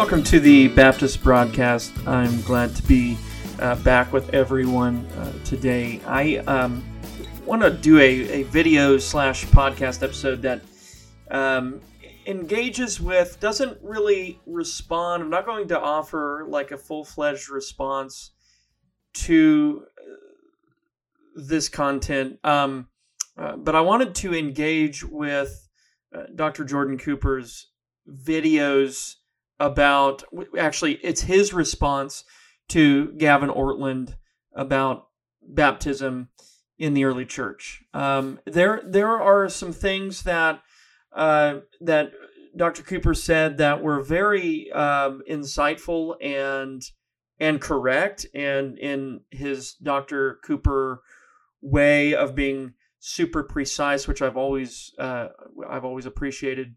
Welcome to the Baptist broadcast. I'm glad to be uh, back with everyone uh, today. I um, want to do a, a video slash podcast episode that um, engages with, doesn't really respond. I'm not going to offer like a full fledged response to uh, this content, um, uh, but I wanted to engage with uh, Dr. Jordan Cooper's videos about actually it's his response to Gavin Ortlund about baptism in the early church. Um, there there are some things that uh, that Dr. Cooper said that were very um, insightful and and correct, and in his Dr. Cooper way of being super precise, which I've always uh, I've always appreciated.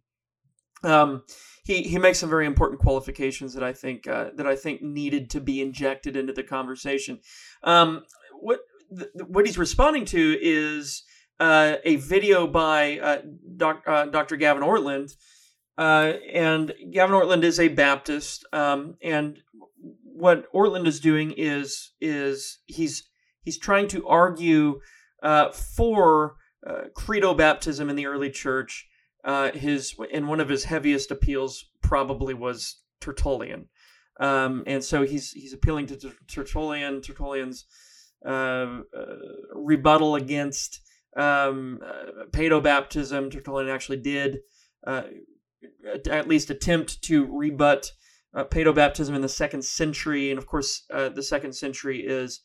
Um, he he makes some very important qualifications that I think uh, that I think needed to be injected into the conversation. Um, what th- what he's responding to is uh, a video by uh, doc, uh, Dr. Gavin Ortlund, uh, and Gavin Ortlund is a Baptist, um, and what Ortlund is doing is is he's he's trying to argue uh, for credo baptism in the early church uh, his and one of his heaviest appeals probably was Tertullian, um, and so he's he's appealing to Tertullian. Tertullian's uh, uh, rebuttal against um, uh, paedobaptism. Tertullian actually did uh, at least attempt to rebut uh, paedobaptism in the second century, and of course, uh, the second century is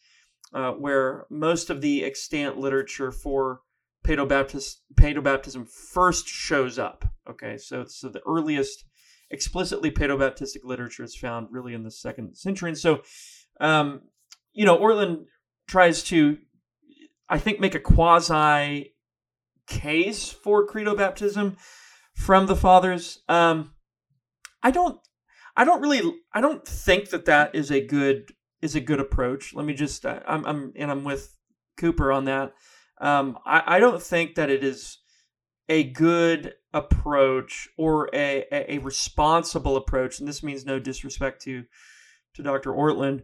where most of the extant literature for paedobaptism first shows up. Okay, so so the earliest explicitly paedobaptistic literature is found really in the second century, and so um, you know Ortlund tries to, I think, make a quasi case for credo baptism from the fathers. Um, I don't, I don't really, I don't think that that is a good is a good approach. Let me just, uh, I'm, I'm, and I'm with Cooper on that. Um, I, I don't think that it is a good approach or a, a, a, responsible approach, and this means no disrespect to to Dr. Ortlund,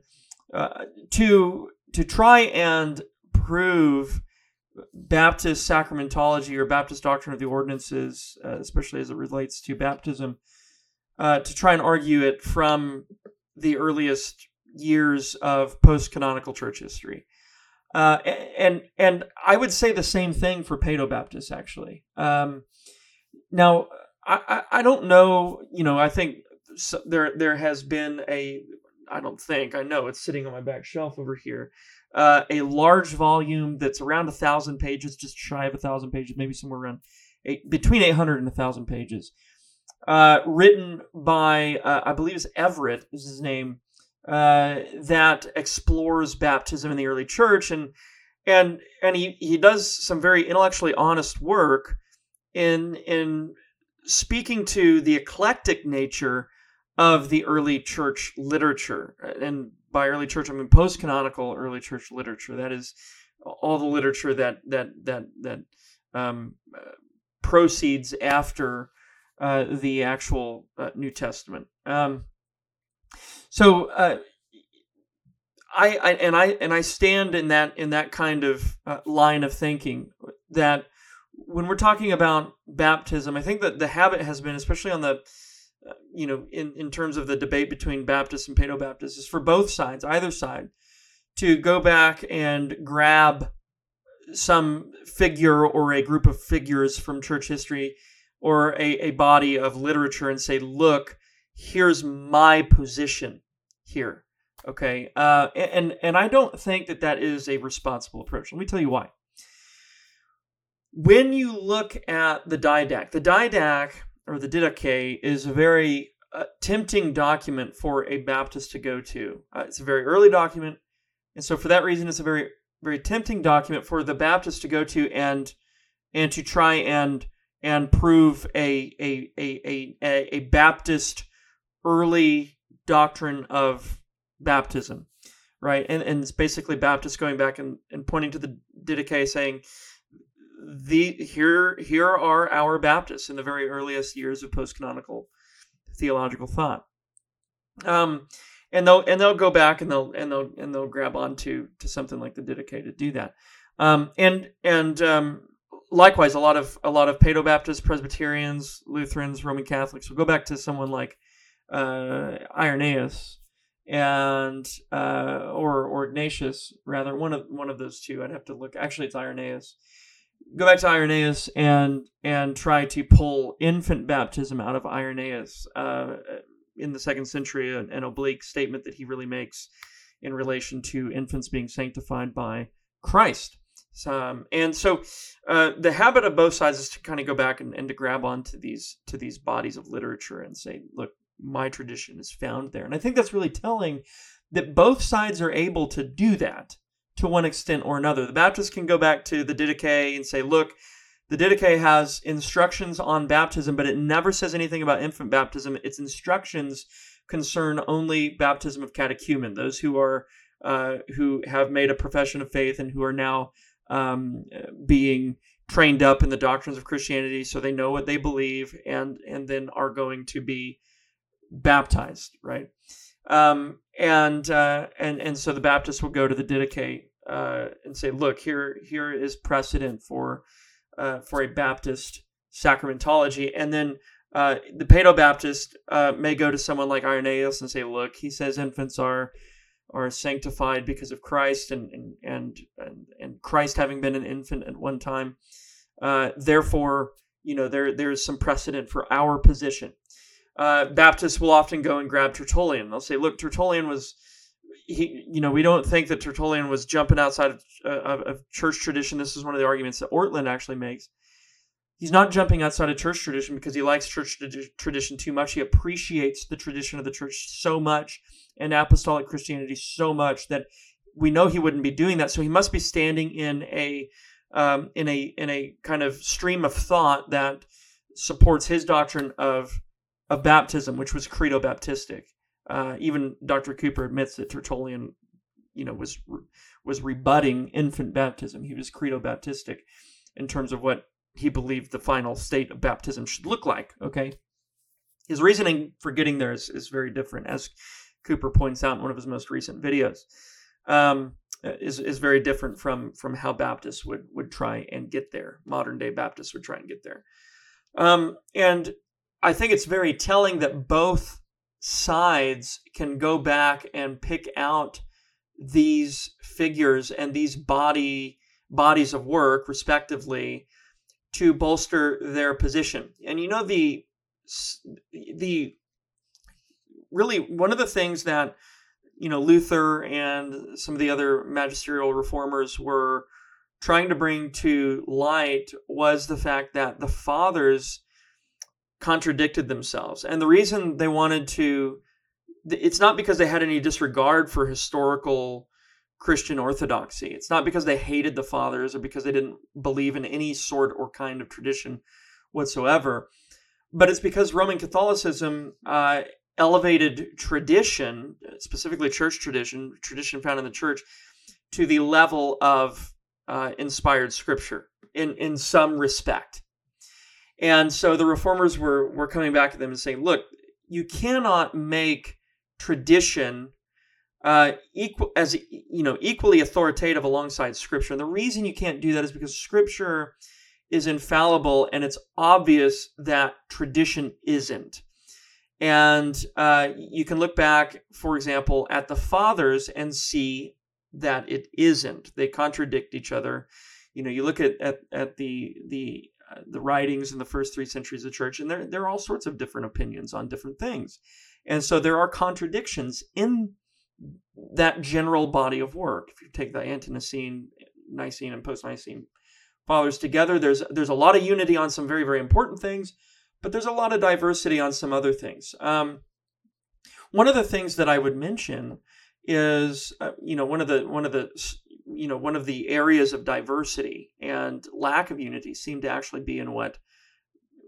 uh, to to try and prove Baptist sacramentology or Baptist doctrine of the ordinances, uh, especially as it relates to baptism, uh, to try and argue it from the earliest years of post canonical church history. Uh, and and I would say the same thing for Paedobaptists actually. Um, now I, I don't know. You know, I think there there has been a. I don't think I know it's sitting on my back shelf over here. Uh, a large volume that's around a thousand pages, just shy of a thousand pages, maybe somewhere around eight, between eight hundred and a thousand pages. Uh, written by uh, I believe it's Everett is his name uh, that explores baptism in the early church, and and and he he does some very intellectually honest work in in speaking to the eclectic nature of the early church literature, and by early church I mean post canonical early church literature. That is all the literature that that that that um, uh, proceeds after uh, the actual uh, New Testament. Um, so uh, I, I, and I and I stand in that in that kind of uh, line of thinking that when we're talking about baptism, I think that the habit has been, especially on the uh, you know in in terms of the debate between Baptists and Paedobaptists, is for both sides, either side, to go back and grab some figure or a group of figures from church history or a, a body of literature and say, look, here's my position here. Okay, uh, and and I don't think that that is a responsible approach. Let me tell you why. When you look at the Didache, the Didache or the Didache is a very uh, tempting document for a Baptist to go to. Uh, it's a very early document, and so for that reason, it's a very very tempting document for the Baptist to go to and and to try and and prove a a a a, a Baptist early doctrine of baptism, right? And and it's basically Baptists going back and, and pointing to the Didache saying, the here here are our Baptists in the very earliest years of post canonical theological thought. Um, and they'll and they'll go back and they'll and they'll and they'll grab onto to something like the Didache to do that. Um, and and um, likewise, a lot of a lot of Paedobaptists, Presbyterians, Lutherans, Roman Catholics will go back to someone like uh, Irenaeus and uh, or or Ignatius rather one of one of those two. I'd have to look. Actually, it's Irenaeus. Go back to Irenaeus and and try to pull infant baptism out of Irenaeus uh, in the second century, an, an oblique statement that he really makes in relation to infants being sanctified by Christ. Um, and so uh, the habit of both sides is to kind of go back and, and to grab onto these to these bodies of literature and say, look, my tradition is found there. And I think that's really telling that both sides are able to do that to one extent or another. The Baptists can go back to the Didache and say, look, the Didache has instructions on baptism, but it never says anything about infant baptism. Its instructions concern only baptism of catechumen, those who are uh, who have made a profession of faith and who are now um, being trained up in the doctrines of Christianity, so they know what they believe, and and then are going to be baptized, right? Um, and uh, and and so the Baptist will go to the Didache uh, and say, look, here here is precedent for uh, for a Baptist sacramentology, and then uh, the Paedobaptist uh, may go to someone like Irenaeus and say, look, he says infants are are sanctified because of Christ and and and and, and Christ having been an infant at one time. Uh, therefore, you know there there is some precedent for our position. Uh, Baptists will often go and grab Tertullian. They'll say, "Look, Tertullian was." He, you know, we don't think that Tertullian was jumping outside of, of, of church tradition. This is one of the arguments that Ortlund actually makes. He's not jumping outside of church tradition because he likes church tradition too much. He appreciates the tradition of the church so much and apostolic Christianity so much that we know he wouldn't be doing that. So he must be standing in a um, in a in a kind of stream of thought that supports his doctrine of of baptism, which was credo baptistic. Uh, even Dr. Cooper admits that Tertullian, you know, was was rebutting infant baptism. He was credo baptistic in terms of what he believed the final state of baptism should look like. Okay, his reasoning for getting there is, is very different, as Cooper points out in one of his most recent videos, um, is is very different from from how Baptists would would try and get there. Modern day Baptists would try and get there, um, and I think it's very telling that both sides can go back and pick out these figures and these body bodies of work respectively to bolster their position. And you know the the really one of the things that you know Luther and some of the other magisterial reformers were trying to bring to light was the fact that the fathers contradicted themselves. And the reason they wanted to it's not because they had any disregard for historical Christian orthodoxy. It's not because they hated the fathers or because they didn't believe in any sort or kind of tradition whatsoever. But it's because Roman Catholicism uh, elevated tradition, specifically church tradition, tradition found in the church, to the level of uh, inspired scripture in, in some respect. And so the reformers were, were coming back to them and saying, look, you cannot make tradition uh, equal as you know equally authoritative alongside scripture. And the reason you can't do that is because scripture is infallible and it's obvious that tradition isn't. And uh, you can look back, for example, at the fathers and see that it isn't. They contradict each other. You know, you look at at, at the the the writings in the first three centuries of the church, and there there are all sorts of different opinions on different things, and so there are contradictions in that general body of work. If you take the Ante-Nicene, Nicene, and Post-Nicene fathers together, there's there's a lot of unity on some very very important things, but there's a lot of diversity on some other things. Um, one of the things that I would mention is, uh, you know, one of the one of the you know one of the areas of diversity and lack of unity seemed to actually be in what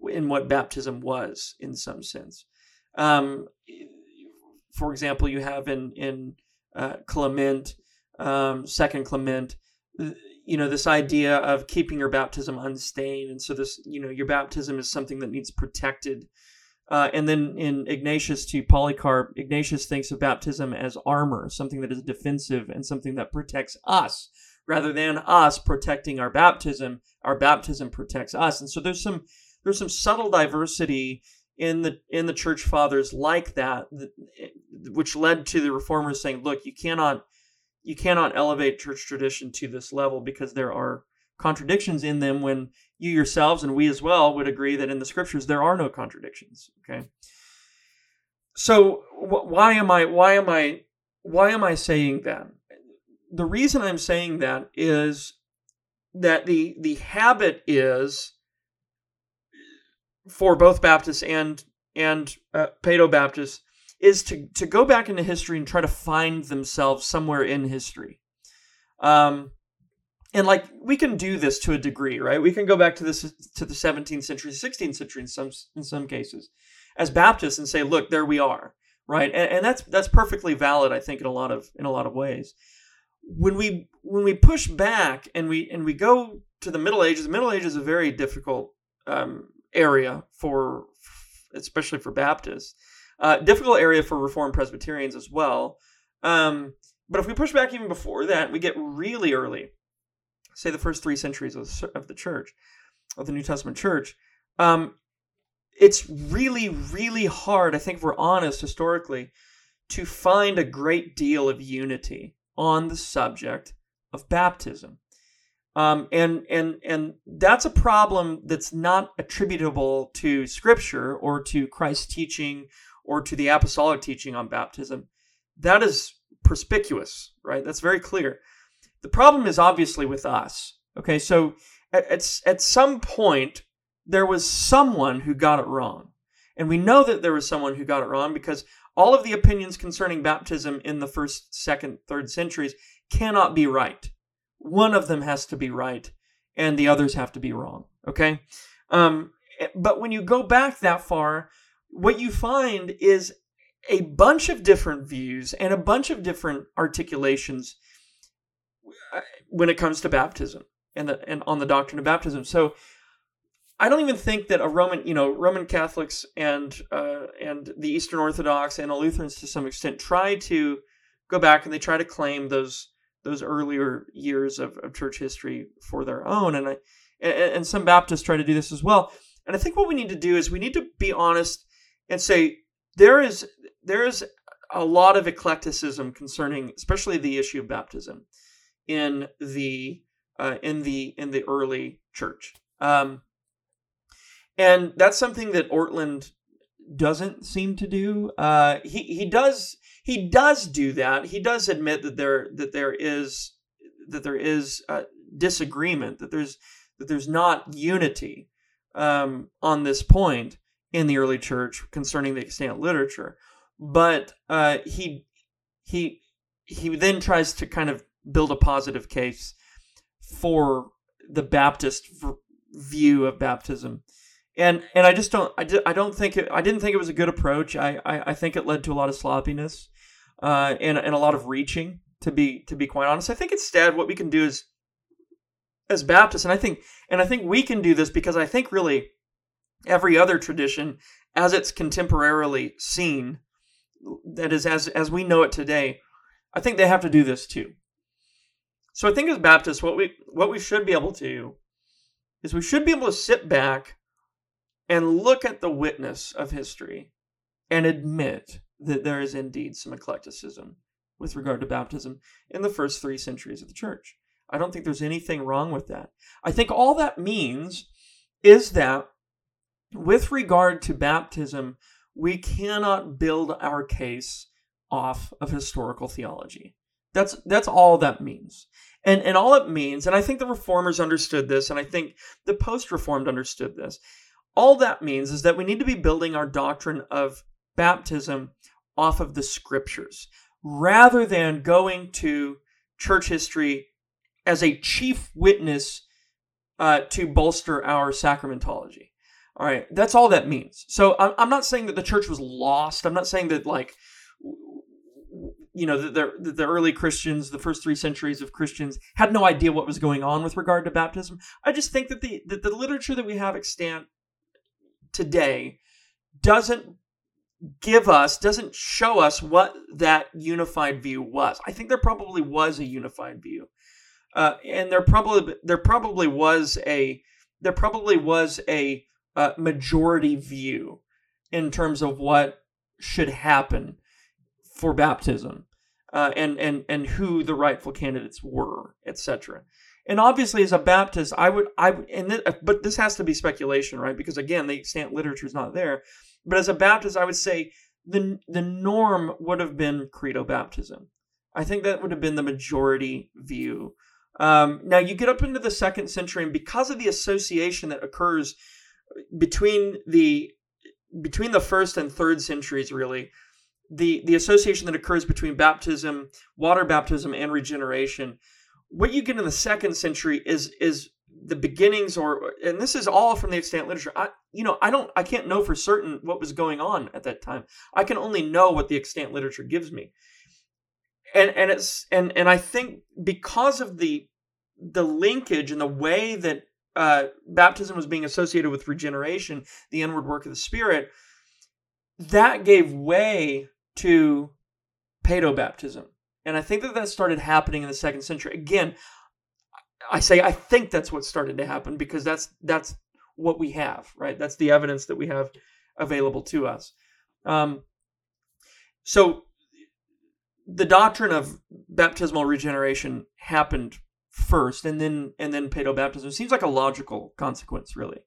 in what baptism was in some sense. Um, for example, you have in in uh, Clement, um, Second Clement, you know this idea of keeping your baptism unstained and so this you know your baptism is something that needs protected Uh, and then in Ignatius to Polycarp, Ignatius thinks of baptism as armor, something that is defensive and something that protects us rather than us protecting our baptism. Our baptism protects us, and so there's some there's some subtle diversity in the in the church fathers like that, which led to the reformers saying, "Look, you cannot you cannot elevate church tradition to this level because there are contradictions in them when you yourselves and we as well would agree that in the scriptures there are no contradictions okay so wh- why am i why am i why am i saying that the reason i'm saying that is that the the habit is for both baptists and and uh, Paedo Baptists is to to go back into history and try to find themselves somewhere in history. Um, and like we can do this to a degree, right? We can go back to this to the 17th century, 16th century in some in some cases, as Baptists, and say, look, there we are, right? And, and that's that's perfectly valid, I think, in a lot of in a lot of ways. When we when we push back and we and we go to the Middle Ages, the Middle Ages is a very difficult um, area for, especially for Baptists, uh, difficult area for Reformed Presbyterians as well. Um, but if we push back even before that, we get really early say the first three centuries of the church, of the New Testament church, um, it's really, really hard, I think if we're honest historically, to find a great deal of unity on the subject of baptism. Um, and and and that's a problem that's not attributable to Scripture or to Christ's teaching or to the apostolic teaching on baptism. That is perspicuous, right? That's very clear. The problem is obviously with us. Okay, so at, at, some point, there was someone who got it wrong. And we know that there was someone who got it wrong because all of the opinions concerning baptism in the first, second, third centuries cannot be right. One of them has to be right, and the others have to be wrong. Okay? Um, but when you go back that far, what you find is a bunch of different views and a bunch of different articulations when it comes to baptism and the and on the doctrine of baptism. So I don't even think that a Roman, you know, Roman Catholics and uh, and the Eastern Orthodox and the Lutherans to some extent try to go back and they try to claim those those earlier years of, of church history for their own, and I and, and some Baptists try to do this as well. And I think what we need to do is we need to be honest and say there is there is a lot of eclecticism concerning, especially the issue of baptism in the uh, in the in the early church. Um, and that's something that Ortlund doesn't seem to do. Uh, he he does he does do that. He does admit that there that there is that there is uh, disagreement that there's that there's not unity um, on this point in the early church concerning the extant literature. But uh, he he he then tries to kind of build a positive case for the Baptist view of baptism. And and I just don't I, I don't think it, I didn't think it was a good approach. I, I, I think it led to a lot of sloppiness uh, and and a lot of reaching. To be to be quite honest, I think instead what we can do is as Baptists, and I think and I think we can do this because I think really every other tradition, as it's contemporarily seen, that is as as we know it today, I think they have to do this too. So I think as Baptists, what we what we should be able to do is we should be able to sit back and look at the witness of history and admit that there is indeed some eclecticism with regard to baptism in the first three centuries of the church. I don't think there's anything wrong with that. I think all that means is that with regard to baptism, we cannot build our case off of historical theology. That's that's all that means. And and all it means, and I think the reformers understood this, and I think the post-reformed understood this. All that means is that we need to be building our doctrine of baptism off of the scriptures rather than going to church history as a chief witness uh, to bolster our sacramentology. All right, that's all that means. So I'm, I'm not saying that the church was lost. I'm not saying that like you know the, the, the early Christians, the first three centuries of Christians had no idea what was going on with regard to baptism. I just think that the that the literature that we have extant today doesn't give us doesn't show us what that unified view was. I think there probably was a unified view, uh, and there probably there probably was a there probably was a uh, majority view in terms of what should happen for baptism uh, and and and who the rightful candidates were, etc. And obviously, as a Baptist, I would I and th- but this has to be speculation, right? Because again, the extant literature is not there. But as a Baptist, I would say the the norm would have been credo baptism. I think that would have been the majority view. Um, now you get up into the second century, and because of the association that occurs between the between the first and third centuries, really, the the association that occurs between baptism, water baptism, and regeneration. What you get in the second century is is the beginnings or and this is all from the extant literature i you know i don't i can't know for certain what was going on at that time i can only know what the extant literature gives me and and it's and and i think because of the the linkage and the way that uh, baptism was being associated with regeneration the inward work of the spirit that gave way to paedobaptism and i think that that started happening in the second century again I say I think that's what started to happen because that's that's what we have, right? That's the evidence that we have available to us. Um, so the doctrine of baptismal regeneration happened first, and then and then paedobaptism seems like a logical consequence, really.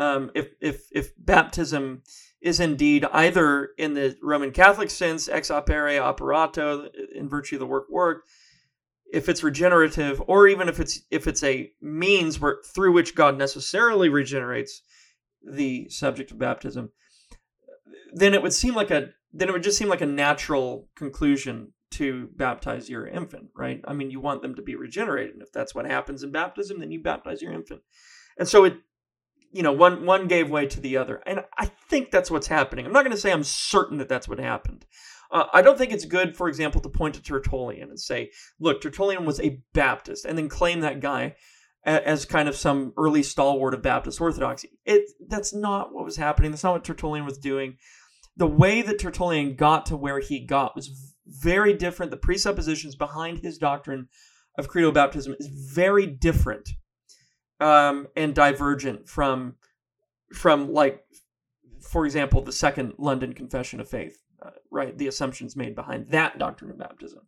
Um, if if if baptism is indeed either in the Roman Catholic sense, ex opere operato, in virtue of the work work, if it's regenerative or even if it's if it's a means where through which God necessarily regenerates the subject of baptism, then it would seem like a then it would just seem like a natural conclusion to baptize your infant, right? I mean, you want them to be regenerated. And if that's what happens in baptism, then you baptize your infant. And so it you know, one one gave way to the other. And I think that's what's happening. I'm not going to say I'm certain that that's what happened. Uh, I don't think it's good, for example, to point to Tertullian and say, look, Tertullian was a Baptist, and then claim that guy as kind of some early stalwart of Baptist orthodoxy. It that's not what was happening. That's not what Tertullian was doing. The way that Tertullian got to where he got was very different. The presuppositions behind his doctrine of credo baptism is very different um, and divergent from from like, for example, the Second London Confession of Faith uh, right? The assumptions made behind that doctrine of baptism.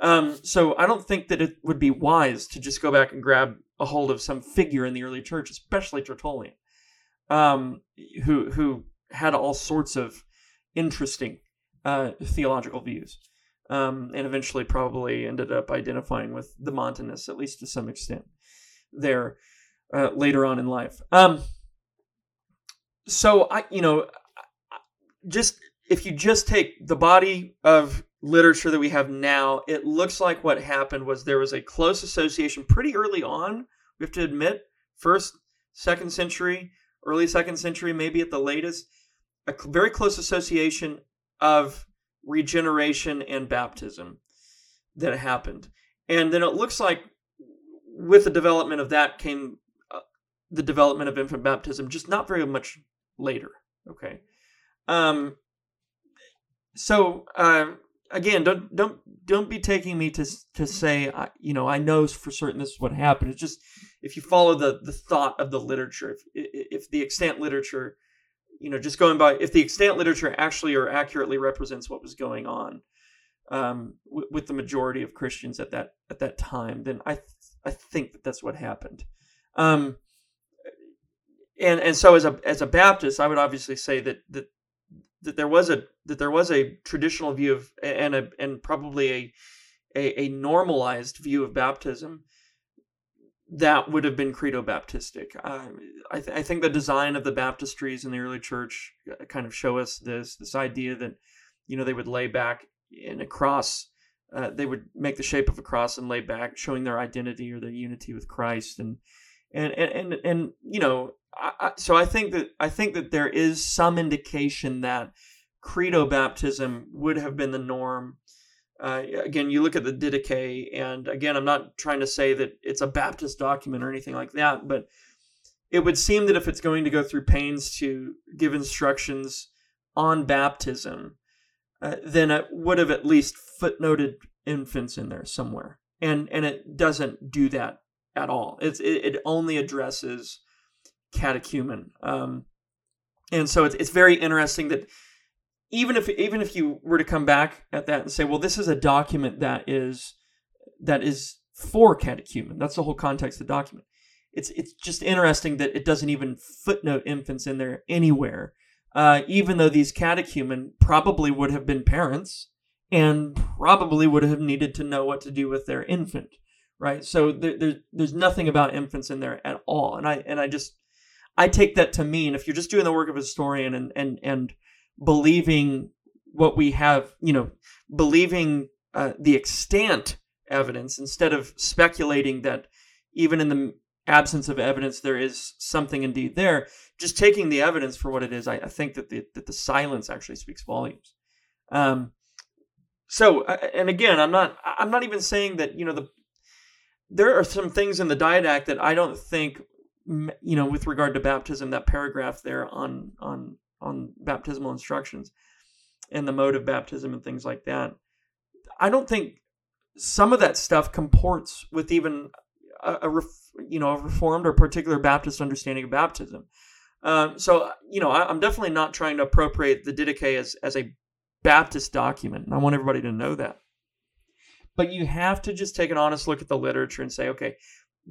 Um, so I don't think that it would be wise to just go back and grab a hold of some figure in the early church, especially Tertullian, um, who who had all sorts of interesting uh, theological views, um, and eventually probably ended up identifying with the Montanists, at least to some extent, there uh, later on in life. Um, so I, you know, just if you just take the body of literature that we have now, it looks like what happened was there was a close association pretty early on. We have to admit, first, second century, early second century, maybe at the latest, a very close association of regeneration and baptism that happened. And then it looks like with the development of that came the development of infant baptism, just not very much later. Okay. Um, so uh, again, don't don't don't be taking me to to say you know I know for certain this is what happened. It's just if you follow the the thought of the literature, if if the extant literature, you know, just going by if the extant literature actually or accurately represents what was going on um, w- with the majority of Christians at that at that time, then I th- I think that that's what happened. Um, and and so as a as a Baptist, I would obviously say that that that there was a that there was a traditional view of and a and probably a a, a normalized view of baptism that would have been credo baptistic. Um, I, th- I, think the design of the baptistries in the early church uh, kind of show us this this idea that you know they would lay back in a cross. Uh, they would make the shape of a cross and lay back, showing their identity or their unity with Christ, and and and and, and you know I, so I think that I think that there is some indication that credo baptism would have been the norm. Uh, again, you look at the Didache, and again, I'm not trying to say that it's a Baptist document or anything like that, but it would seem that if it's going to go through pains to give instructions on baptism, uh, then it would have at least footnoted infants in there somewhere, and and it doesn't do that at all. It's it, it only addresses catechumen, um, and so it's it's very interesting that even if even if you were to come back at that and say, well, this is a document that is that is for catechumen. That's the whole context of the document. It's it's just interesting that it doesn't even footnote infants in there anywhere, uh, even though these catechumen probably would have been parents and probably would have needed to know what to do with their infant, right? So there, there, there's nothing about infants in there at all, and I and I just I take that to mean if you're just doing the work of a historian and and and believing what we have, you know, believing uh, the extant evidence instead of speculating that even in the absence of evidence there is something indeed there just taking the evidence for what it is i, I think that the that the silence actually speaks volumes. Um so uh, and again i'm not i'm not even saying that you know the there are some things in the Didache that i don't think you know with regard to baptism that paragraph there on on on baptismal instructions and the mode of baptism and things like that i don't think some of that stuff comports with even a, a ref, you know a reformed or particular Baptist understanding of baptism. Um, so you know I, am definitely not trying to appropriate the Didache as as a Baptist document, and I want everybody to know that. But you have to just take an honest look at the literature and say, okay,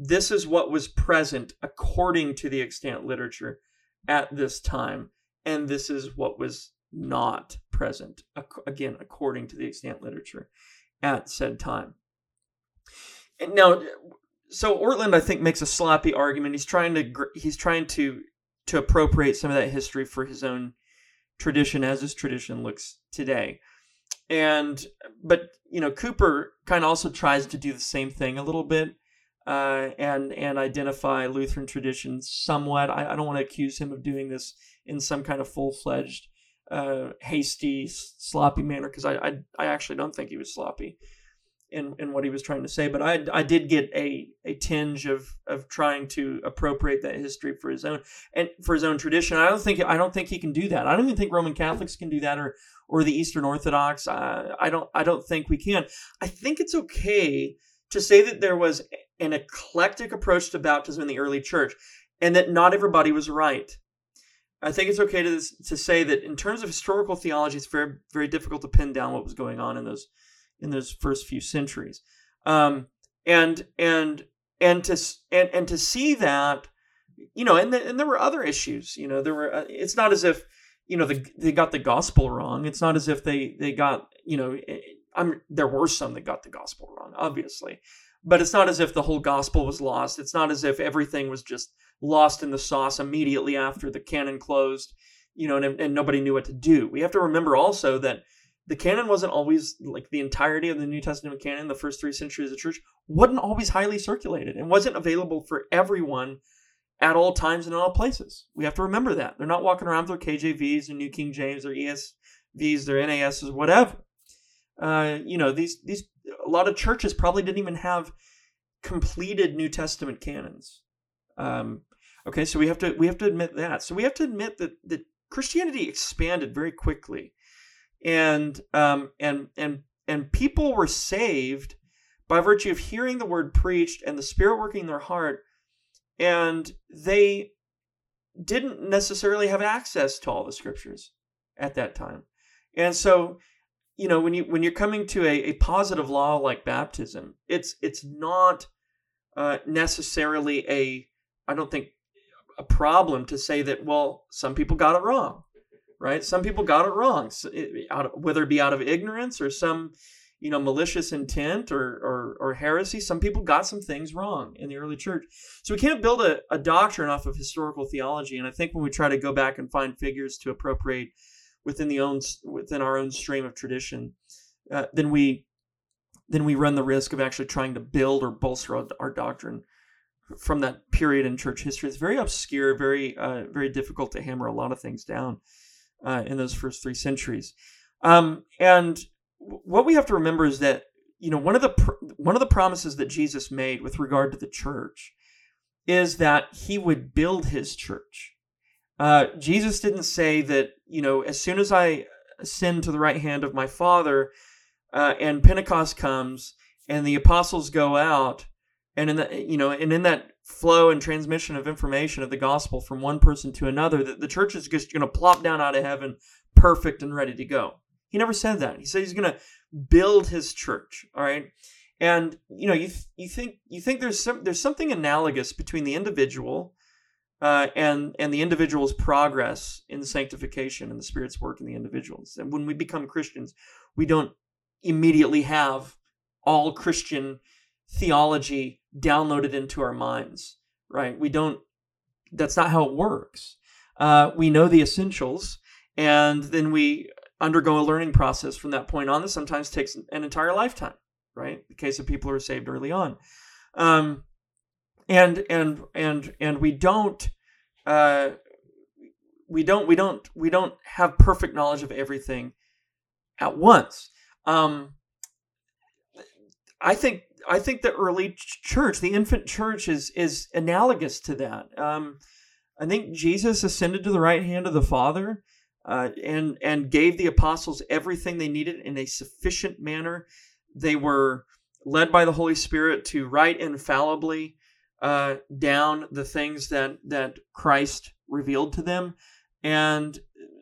this is what was present according to the extant literature at this time, and this is what was not present again according to the extant literature at said time. Now, so Ortlund, I think, makes a sloppy argument. He's trying to he's trying to to appropriate some of that history for his own tradition, as his tradition looks today. And but you know, Cooper kind of also tries to do the same thing a little bit. Uh, and and identify Lutheran tradition somewhat. I, I don't want to accuse him of doing this in some kind of full fledged uh, hasty, sloppy manner because I, I, I actually don't think he was sloppy in in what he was trying to say. But I I did get a a tinge of of trying to appropriate that history for his own and for his own tradition. I don't think I don't think he can do that. I don't even think Roman Catholics can do that or or the Eastern Orthodox. I, I don't I don't think we can. I think it's okay to say that there was an eclectic approach to baptism in the early church and that not everybody was right I think it's okay to to say that in terms of historical theology, it's very very difficult to pin down what was going on in those in those first few centuries, um, and and and to and and to see that, you know, and the, and there were other issues. You know, there were. Uh, it's not as if you know the, they got the gospel wrong. It's not as if they they got you know. Eh, I'm there were some that got the gospel wrong, obviously, but it's not as if the whole gospel was lost. It's not as if everything was just lost in the sauce immediately after the canon closed, you know, and, and nobody knew what to do. We have to remember also that the canon wasn't always like the entirety of the New Testament canon, the first three centuries of the church, wasn't always highly circulated and wasn't available for everyone at all times and in all places. We have to remember that. They're not walking around with their KJVs or New King James or ESVs, their NASs, whatever. Uh, you know, these these a lot of churches probably didn't even have completed New Testament canons. Um, okay, so we have to we have to admit that. So we have to admit that that Christianity expanded very quickly, and um, and and and people were saved by virtue of hearing the word preached and the Spirit working in their heart, and they didn't necessarily have access to all the scriptures at that time, and so you know when you when you're coming to a, a positive law like baptism, it's it's not uh, necessarily a I don't think a problem to say that well some people got it wrong right? Some people got it wrong so it, of, whether it be out of ignorance or some you know malicious intent or, or or heresy some people got some things wrong in the early church. So we can't build a, a doctrine off of historical theology and i think when we try to go back and find figures to appropriate within the own within our own stream of tradition uh, then we then we run the risk of actually trying to build or bolster our, our doctrine from that period in church history. It's very obscure, very uh, very difficult to hammer a lot of things down uh, in those first three centuries. Um, and what we have to remember is that you know one of the pr- one of the promises that Jesus made with regard to the church is that he would build his church. Uh, Jesus didn't say that, you know, as soon as I ascend to the right hand of my Father uh, and Pentecost comes and the apostles go out, and in the, you know, and in that flow and transmission of information of the gospel from one person to another, that the church is just going to plop down out of heaven perfect and ready to go. He never said that. He said he's going to build his church. All right. And you know, you you think you think there's some there's something analogous between the individual uh, and and the individual's progress in sanctification and the Spirit's work in the individuals. And when we become Christians, we don't immediately have all Christian theology downloaded into our minds, right? We don't. That's not how it works. Uh, we know the essentials, and then we undergo a learning process from that point on. That sometimes takes an entire lifetime right? The case of people who are saved early on. Um, and and and and we don't uh, we don't we don't we don't have perfect knowledge of everything at once. Um, I think I think the early church, the infant church, is is analogous to that. Um, I think Jesus ascended to the right hand of the Father, uh, and and gave the apostles everything they needed in a sufficient manner they were led by the Holy Spirit to write infallibly uh, down the things that that Christ revealed to them, and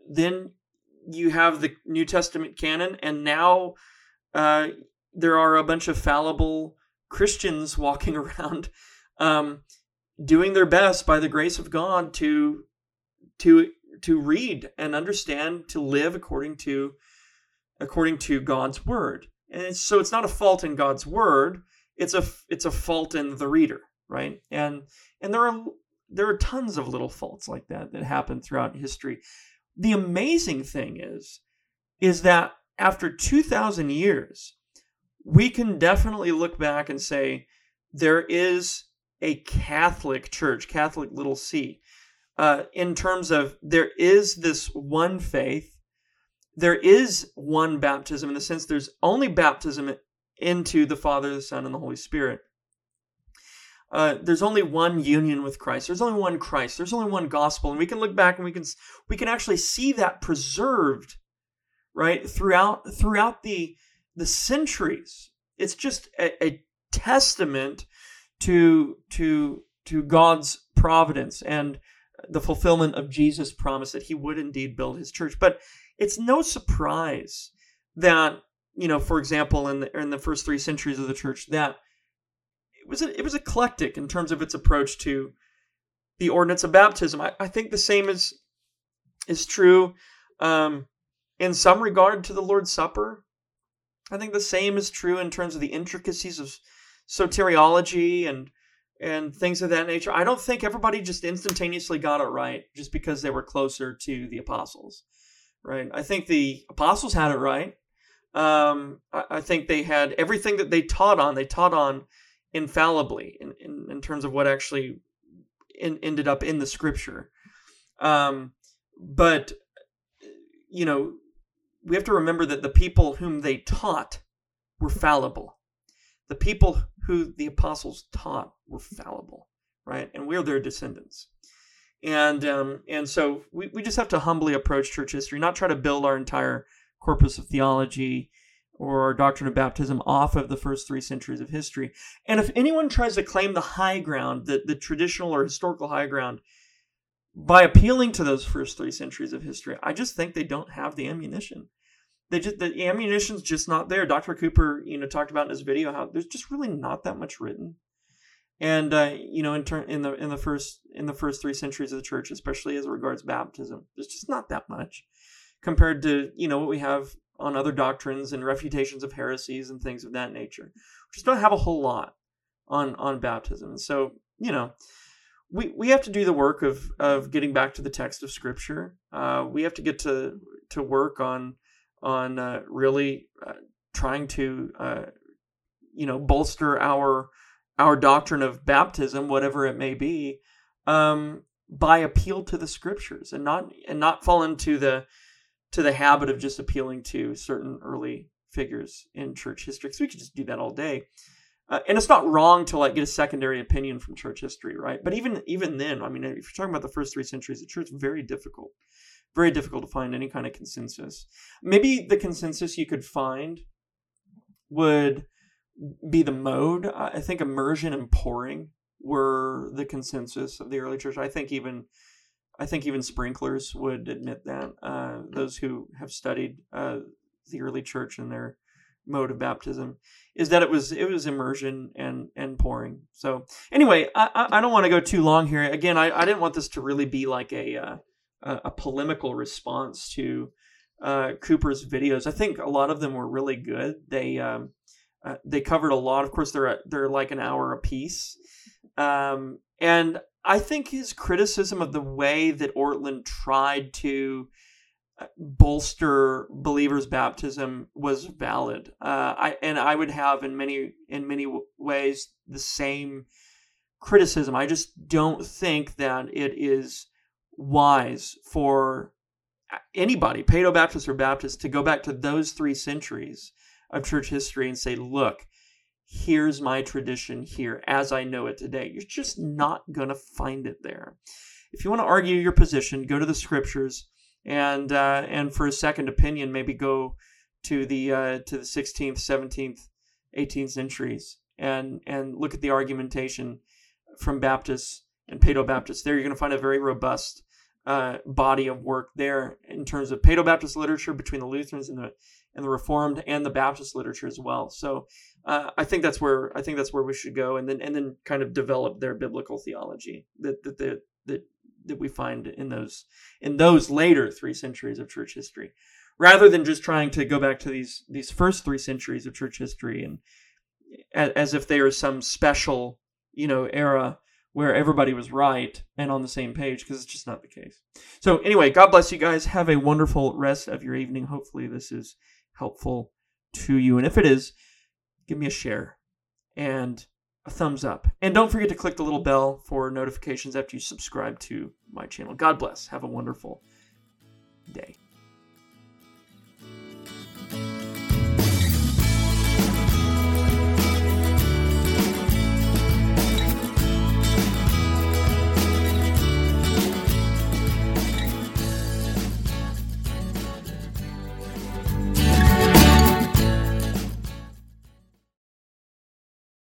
then you have the New Testament canon, and now uh, there are a bunch of fallible Christians walking around, um, doing their best by the grace of God to to to read and understand to live according to according to God's word. And so it's not a fault in God's word; it's a it's a fault in the reader, right? And and there are there are tons of little faults like that that happen throughout history. The amazing thing is is that after 2000 years we can definitely look back and say there is a Catholic church, Catholic little c, uh, in terms of there is this one faith there is one baptism in the sense there's only baptism into the Father, the Son, and the Holy Spirit. Uh, there's only one union with Christ. There's only one Christ. There's only one gospel, and we can look back and we can we can actually see that preserved, right throughout throughout the the centuries. It's just a, a testament to to to God's providence and the fulfillment of Jesus' promise that He would indeed build His church. But it's no surprise that you know, for example, in the in the first three centuries of the church, that it was a, it was eclectic in terms of its approach to the ordinance of baptism. I, I think the same is is true um, in some regard to the Lord's Supper. I think the same is true in terms of the intricacies of soteriology and and things of that nature. I don't think everybody just instantaneously got it right just because they were closer to the apostles right? I think the apostles had it right. Um, I, I, think they had everything that they taught on, they taught on infallibly in, in, in terms of what actually in, ended up in the scripture. Um, but, you know, we have to remember that the people whom they taught were fallible. The people who the apostles taught were fallible, right? And we're their descendants and um, and so we, we just have to humbly approach church history, not try to build our entire corpus of theology or our doctrine of baptism off of the first three centuries of history. And if anyone tries to claim the high ground, the, the traditional or historical high ground, by appealing to those first three centuries of history, I just think they don't have the ammunition. They just the ammunition's just not there. Dr. Cooper, you know, talked about in his video how there's just really not that much written and uh, you know in turn in the in the first in the first three centuries of the church especially as regards baptism there's just not that much compared to you know what we have on other doctrines and refutations of heresies and things of that nature. We just don't have a whole lot on on baptism. So you know we we have to do the work of of getting back to the text of scripture. Uh, we have to get to to work on on uh, really uh, trying to uh, you know bolster our our doctrine of baptism, whatever it may be, um, by appeal to the scriptures and not and not fall into the to the habit of just appealing to certain early figures in church history. Because we could just do that all day. uh, and it's not wrong to like get a secondary opinion from church history, right? But even even then, I mean, if you're talking about the first three centuries, the church very difficult, very difficult to find any kind of consensus. Maybe the consensus you could find would be the mode. I think immersion and pouring were the consensus of the early church. I think even I think even sprinklers would admit that. Uh, those who have studied uh, the early church and their mode of baptism is that it was it was immersion and and pouring. So anyway, I I don't want to go too long here. Again, I, I didn't want this to really be like a uh, a polemical response to uh, Cooper's videos. I think a lot of them were really good. They um, uh, they covered a lot. Of course, they're they're like an hour a piece, um, and I think his criticism of the way that Ortlund tried to bolster believers' baptism was valid. Uh, I and I would have in many in many ways the same criticism. I just don't think that it is wise for anybody, Paedo Baptist or Baptist, to go back to those three centuries of church history and say, look, here's my tradition here as I know it today. You're just not going to find it there. If you want to argue your position, go to the scriptures and uh, and for a second opinion, maybe go to the uh, to the 16th, 17th, 18th centuries and and look at the argumentation from Baptists and Paedo Baptists. There, you're going to find a very robust uh, body of work there in terms of Paedo Baptist literature between the Lutherans and the and the Reformed and the Baptist literature as well. So uh, I think that's where I think that's where we should go, and then and then kind of develop their biblical theology that that that, that that we find in those in those later three centuries of church history, rather than just trying to go back to these these first three centuries of church history and as if they are some special you know era where everybody was right and on the same page because it's just not the case. So anyway, God bless you guys. Have a wonderful rest of your evening. Hopefully this is helpful to you, and if it is, give me a share and a thumbs up. And don't forget to click the little bell for notifications after you subscribe to my channel. God bless. Have a wonderful day.